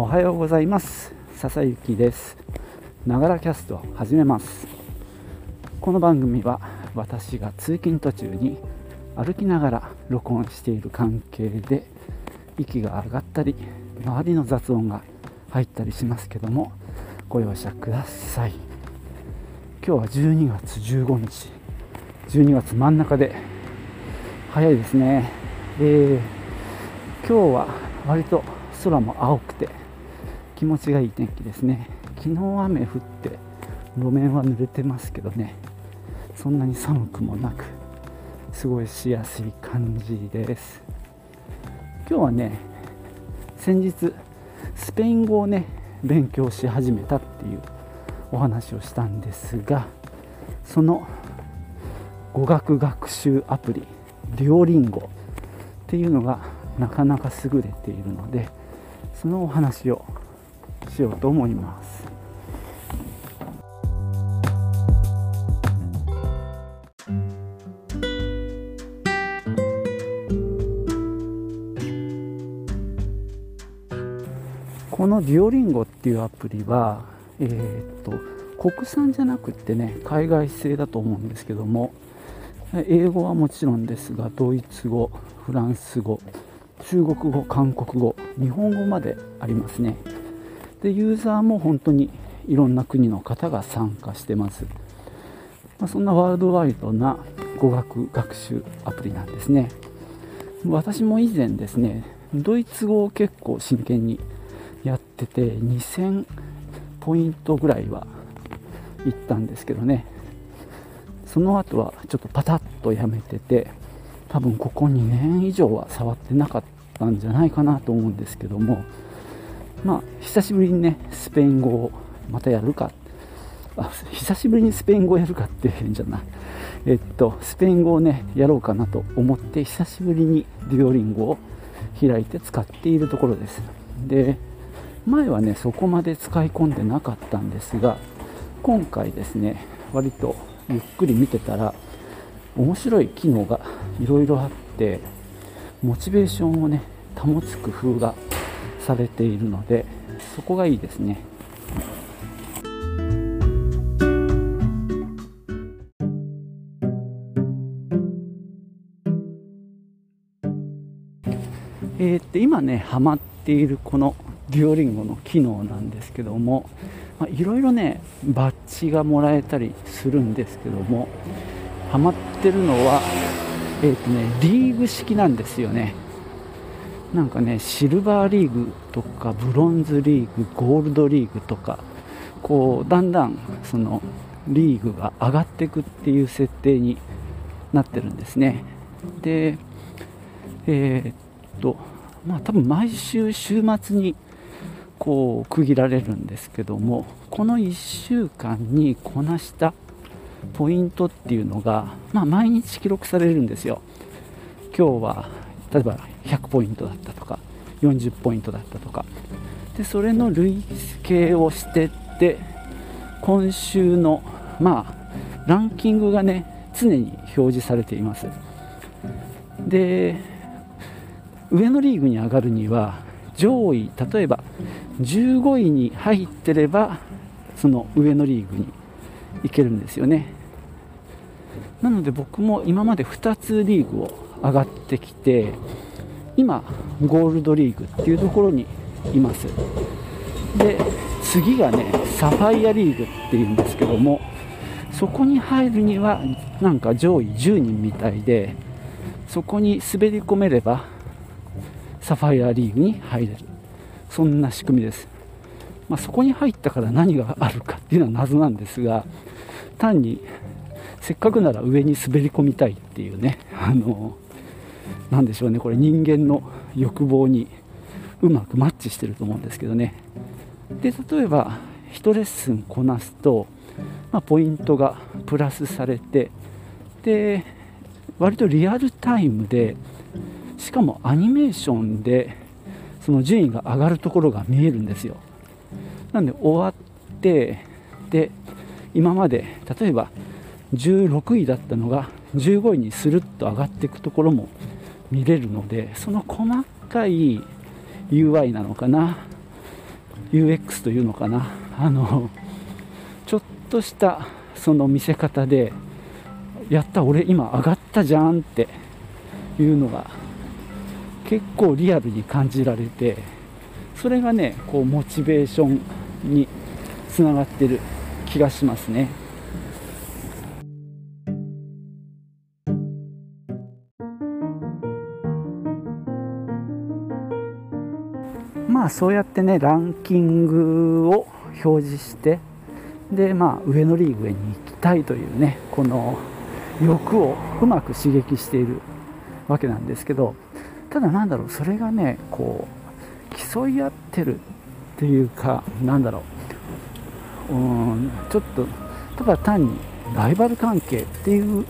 おはようございます。笹幸です。ながらキャスト始めます。この番組は私が通勤途中に歩きながら録音している関係で息が上がったり周りの雑音が入ったりしますけどもご容赦ください。今日は12月15日。12月真ん中で。早いですね。えー、今日は割と空も青くて気持ちがいい天気ですね。昨日雨降って路面は濡れてますけどね。そんなに寒くもなく過ごしやすい感じです。今日はね先日スペイン語をね勉強し始めたっていうお話をしたんですがその語学学習アプリデュオリンゴっていうのがなかなか優れているのでそのお話をしようと思います。このデュオリンゴっていうアプリは、えー、っと国産じゃなくってね海外製だと思うんですけども英語はもちろんですがドイツ語フランス語中国語韓国語日本語までありますね。でユーザーも本当にいろんな国の方が参加してます、まあ、そんなワールドワイドな語学学習アプリなんですね。私も以前ですねドイツ語を結構真剣にやってて2000ポイントぐらいは行ったんですけどね。その後はちょっとパタッとやめてて多分ここ2年以上は触ってなかったんじゃないかなと思うんですけども。まあ久しぶりにねスペイン語をまたやるか。あ久しぶりにスペイン語をやるかって変じゃない。えっとスペイン語をねやろうかなと思って久しぶりにデュオリンゴを開いて使っているところです。で前はねそこまで使い込んでなかったんですが今回ですね割とゆっくり見てたら面白い機能がいろいろあってモチベーションをね保つ工夫がされているのでそこがいいですね。えー、って今ねハマっているこのデュオリンゴの機能なんですけどもいろいろねバッジがもらえたりするんですけどもハマってるのはえっ、とねリーグ式なんですよね。なんかねシルバーリーグとかブロンズリーグゴールドリーグとかこうだんだんそのリーグが上がっていくっていう設定になってるんですね。でえー、っとまあ多分毎週週末にこう区切られるんですけどもこの1週間にこなしたポイントっていうのが、まあ、毎日記録されるんですよ。今日は例えば100ポイントだったとか40ポイントだったとか。でそれの累計をしてって今週のまあランキングがね常に表示されています。で上のリーグに上がるには上位例えば15位に入ってればその上のリーグに行けるんですよね。なので僕も今まで2つリーグを上がってきて今ゴールドリーグっていうところにいます。で次がねサファイアリーグっていうんですけどもそこに入るにはなんか上位10人みたいでそこに滑り込めればサファイアリーグに入れる。そんな仕組みです、まあ、そこに入ったから何があるかっていうのは謎なんですが単にせっかくなら上に滑り込みたいっていうねあの何でしょうね。これ人間の欲望にうまくマッチしてると思うんですけどね。で例えば1レッスンこなすと、まあ、ポイントがプラスされてで割とリアルタイムでしかもアニメーションでその順位が上がるところが見えるんですよ。なんで終わってで今まで例えば16位だったのが15位にスルッと上がっていくところも見れるのでその細かい UI なのかな UX というのかなあのちょっとしたその見せ方でやった俺今上がったじゃんっていうのが結構リアルに感じられてそれがねこうモチベーションにつながってる気がしますね。そうやってねランキングを表示してでまあ上のリーグへに行きたいというねこの欲をうまく刺激しているわけなんですけどただなんだろうそれがねこう競い合ってるっていうかなんだろううんちょっとただ単にライバル関係っていう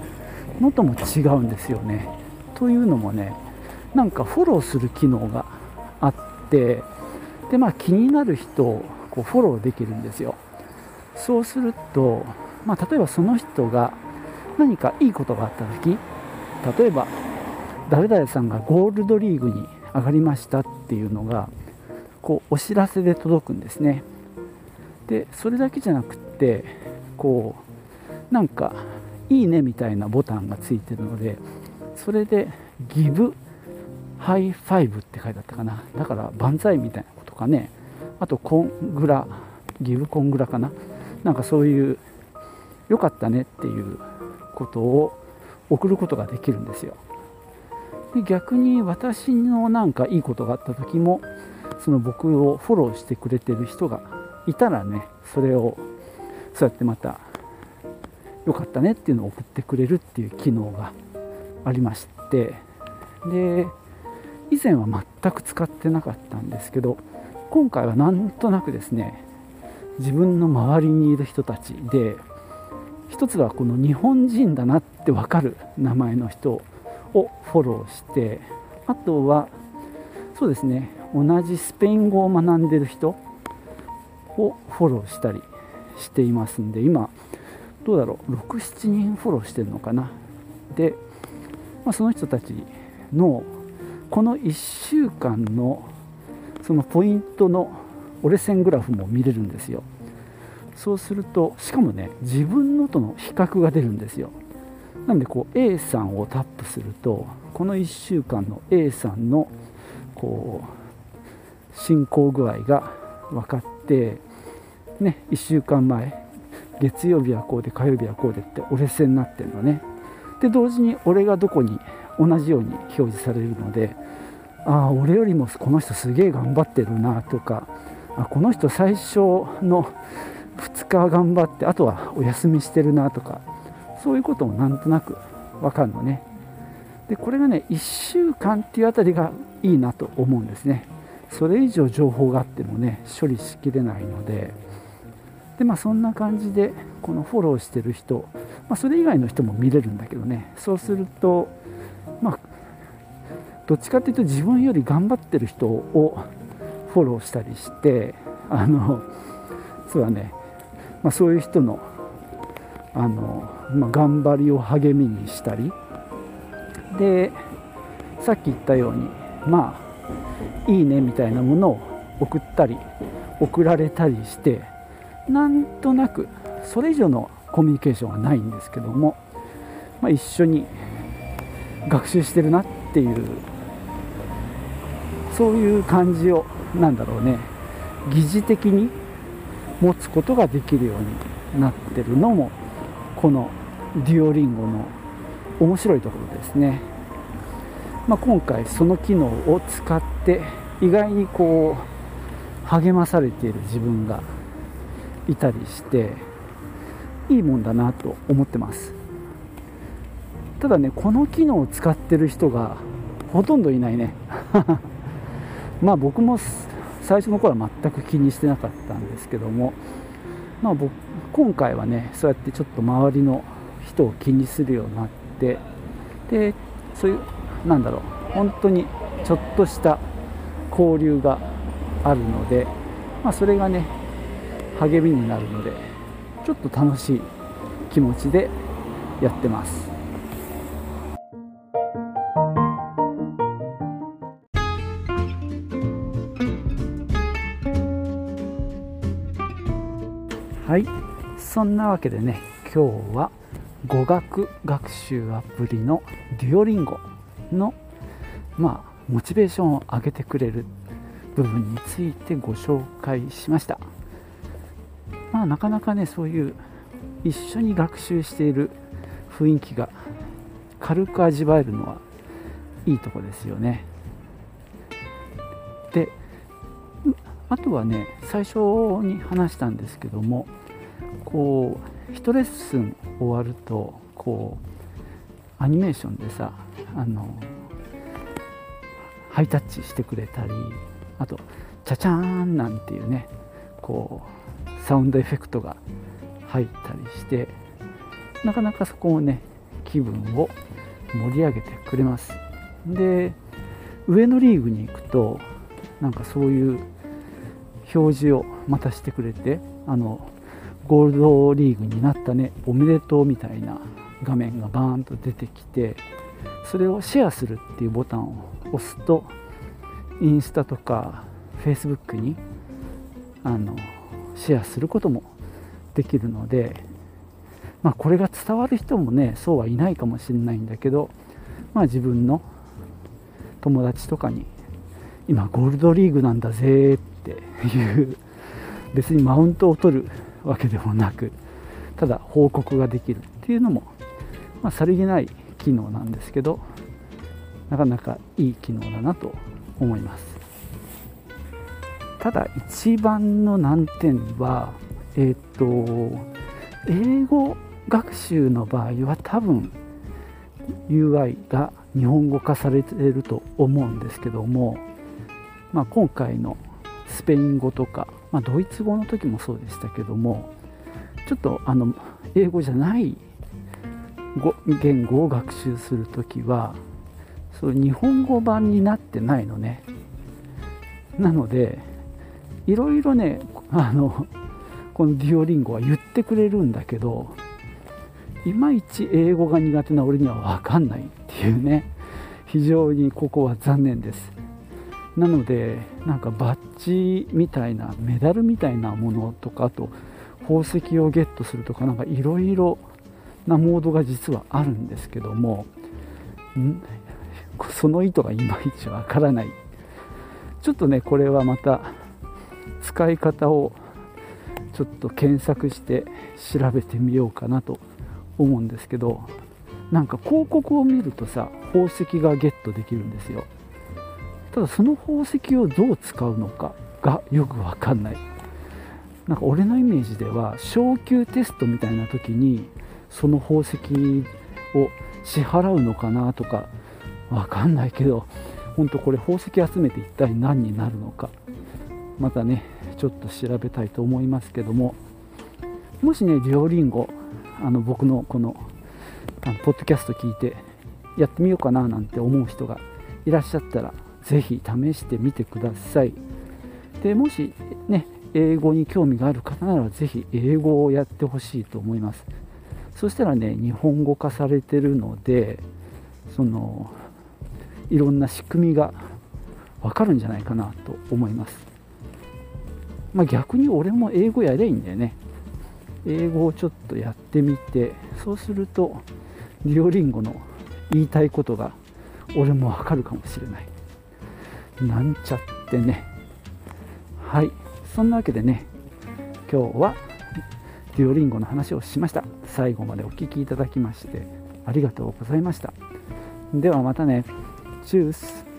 のとも違うんですよね。というのもねなんかフォローする機能があってで、まあ、気になる人をこうフォローできるんですよ。そうすると、まあ、例えばその人が何かいいことがあった時例えば誰々さんがゴールドリーグに上がりましたっていうのがこうお知らせで届くんですね。でそれだけじゃなくってこうなんかいいねみたいなボタンがついてるのでそれで Give High Five って書いてあったかな。だから万歳みたいな。かね。あと Congrats Give Congrats かな。なんかそういう良かったねっていうことを送ることができるんですよ。で逆に私のなんかいいことがあった時もその僕をフォローしてくれてる人がいたらねそれをそうやってまた良かったねっていうのを送ってくれるっていう機能がありまして。で以前は全く使ってなかったんですけど今回はなんとなくですね自分の周りにいる人たちで一つはこの日本人だなって分かる名前の人をフォローしてあとはそうですね同じスペイン語を学んでる人をフォローしたりしていますんで今どうだろう67人フォローしてるのかな。で、まあ、その人たちのこの1週間のそのポイントの折れ線グラフも見れるんですよ。そうするとしかもね自分のとの比較が出るんですよ。なのでこう A さんをタップするとこの1週間の A さんのこう進行具合が分かってね1週間前月曜日はこうで火曜日はこうでって折れ線になってるのね。で同時に俺がどこに同じように表示されるのでああ俺よりもこの人すげえ頑張ってるなとかあこの人最初の2日頑張ってあとはお休みしてるなとかそういうこともなんとなく分かるのね。でこれがね1週間っていうあたりがいいなと思うんですね。それ以上情報があってもね処理しきれないので。でまあそんな感じでこのフォローしてる人、まあ、それ以外の人も見れるんだけどね。そうするとまあどっちかっていうと自分より頑張ってる人をフォローしたりしてあのそうだね。まあ、そういう人のあの、まあ、頑張りを励みにしたり。でさっき言ったようにまあいいねみたいなものを送ったり送られたりしてなんとなくそれ以上のコミュニケーションはないんですけども、まあ、一緒に学習してるなっていうそういう感じをなんだろうね疑似的に持つことができるようになってるのもこのデュオリンゴの面白いところですね、まあ、今回その機能を使って意外にこう励まされている自分がいたりしていいもんだなと思ってます。ただねこの機能を使ってる人がほとんどいないね。まあ僕も最初の頃は全く気にしてなかったんですけども、まあ、僕今回はねそうやってちょっと周りの人を気にするようになってでそういうなんだろう本当にちょっとした交流があるので、まあ、それがね励みになるのでちょっと楽しい気持ちでやってます。はい。そんなわけでね今日は語学学習アプリのデュオリンゴのまあモチベーションを上げてくれる部分についてご紹介しました。まあなかなかねそういう一緒に学習している雰囲気が軽く味わえるのはいいとこですよね。であとはね最初に話したんですけどもこう1レッスン終わるとこうアニメーションでさあのハイタッチしてくれたりあとチャチャーンなんていうねこうサウンドエフェクトが入ったりしてなかなかそこもね気分を盛り上げてくれます。で上のリーグに行くとなんかそういう表示をまたしてくれてあのゴールドリーグになったねおめでとうみたいな画面がバーンと出てきてそれをシェアするっていうボタンを押すとインスタとかフェイスブックにあのシェアすることもできるので、まあ、これが伝わる人もねそうはいないかもしれないんだけど、まあ、自分の友達とかに今ゴールドリーグなんだぜっっていう。別にマウントを取るわけでもなくただ報告ができるっていうのも、まあ、さりげない機能なんですけどなかなかいい機能だなと思います。ただ一番の難点はえっ、と英語学習の場合は多分 UI が日本語化されてると思うんですけども、まあ、今回のスペイン語とか、まあ、ドイツ語の時もそうでしたけどもちょっとあの英語じゃない言語を学習する時はそう日本語版になってないのね。なのでいろいろねあのこのデュオリンゴは言ってくれるんだけどいまいち英語が苦手な俺には分かんないっていうね。非常にここは残念です。なのでなんかバッジみたいなメダルみたいなものとかあと宝石をゲットするとかなんかいろいろなモードが実はあるんですけどもその意図がいまいちわからない。ちょっとねこれはまた使い方をちょっと検索して調べてみようかなと思うんですけどなんか広告を見るとさ宝石がゲットできるんですよ。ただその宝石をどう使うのかがよくわかんない。なんか俺のイメージでは昇級テストみたいな時にその宝石を支払うのかなとかわかんないけど本当これ宝石集めて一体何になるのか。またねちょっと調べたいと思いますけども。もしねデュオリンゴあの僕のこのあのポッドキャスト聞いてやってみようかななんて思う人がいらっしゃったら是非試してみてください。でもしね英語に興味がある方なら是非英語をやってほしいと思います。そしたらね日本語化されてるのでそのいろんな仕組みがわかるんじゃないかなと思います。まあ、逆に俺も英語やりゃいいんだよね。英語をちょっとやってみてそうするとデュオリンゴの言いたいことが俺もわかるかもしれない。なんちゃってね。はい。そんなわけでね今日はデュオリンゴの話をしました。最後までお聴きいただきましてありがとうございました。ではまたね。チュース。